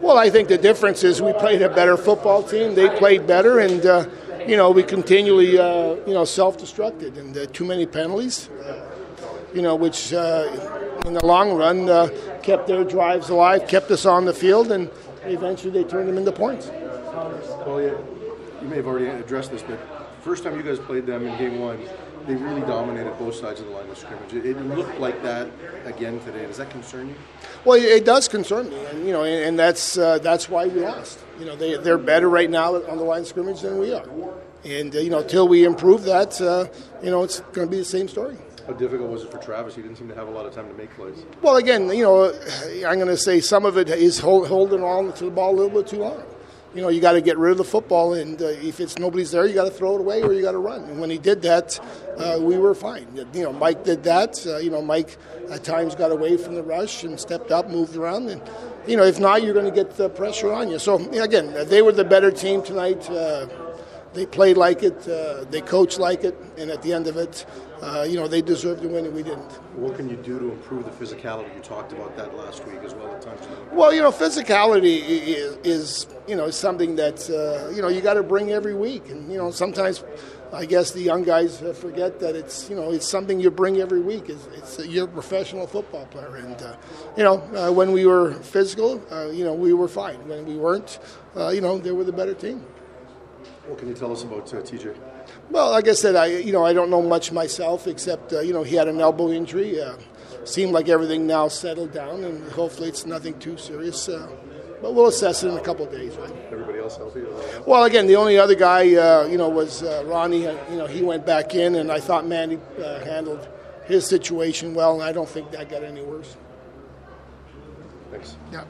Well, I think the difference is we played a better football team. They played better, and uh, you know we continually uh, you know self-destructed and uh, too many penalties. You know, which uh, in the long run uh, kept their drives alive, kept us on the field, and eventually they turned them into points. Well, yeah, you may have already addressed this, but first time you guys played them in game one, they really dominated both sides of the line of scrimmage. It, it looked like that again today. Does that concern you? Well, it does concern me, and you know, and, and that's uh, that's why we lost. You know, they they're better right now on the line of scrimmage than we are, and uh, you know, till we improve that, uh, you know, it's going to be the same story. How difficult was it for Travis? He didn't seem to have a lot of time to make plays. Well, again, you know, I'm going to say some of it is hold, holding on to the ball a little bit too long. You know, you got to get rid of the football, and uh, if it's nobody's there, you got to throw it away or you got to run. And when he did that, uh, we were fine. You know, Mike did that. Uh, you know, Mike at times got away from the rush and stepped up, moved around, and you know, if not, you're going to get the pressure on you. So again, they were the better team tonight. Uh, they played like it, uh, they coached like it, and at the end of it, uh, you know, they deserved to win and we didn't. What can you do to improve the physicality? You talked about that last week as well at times. Well, you know, physicality is, is you know it's something that uh, you know you got to bring every week, and you know sometimes. I guess the young guys forget that it's you know it's something you bring every week. It's, it's you're a professional football player, and uh, you know uh, when we were physical, uh, you know we were fine. When we weren't, uh, you know they were the better team. What can you tell us about uh, TJ? Well, like I said, I you know I don't know much myself except uh, you know he had an elbow injury. Uh, seemed like everything now settled down, and hopefully it's nothing too serious. But we'll assess it in a couple of days, right? Everybody else healthy? Well, again, the only other guy uh, you know was uh, Ronnie. Uh, you know he went back in, and I thought Manny uh, handled his situation well, and I don't think that got any worse. Thanks. Yeah.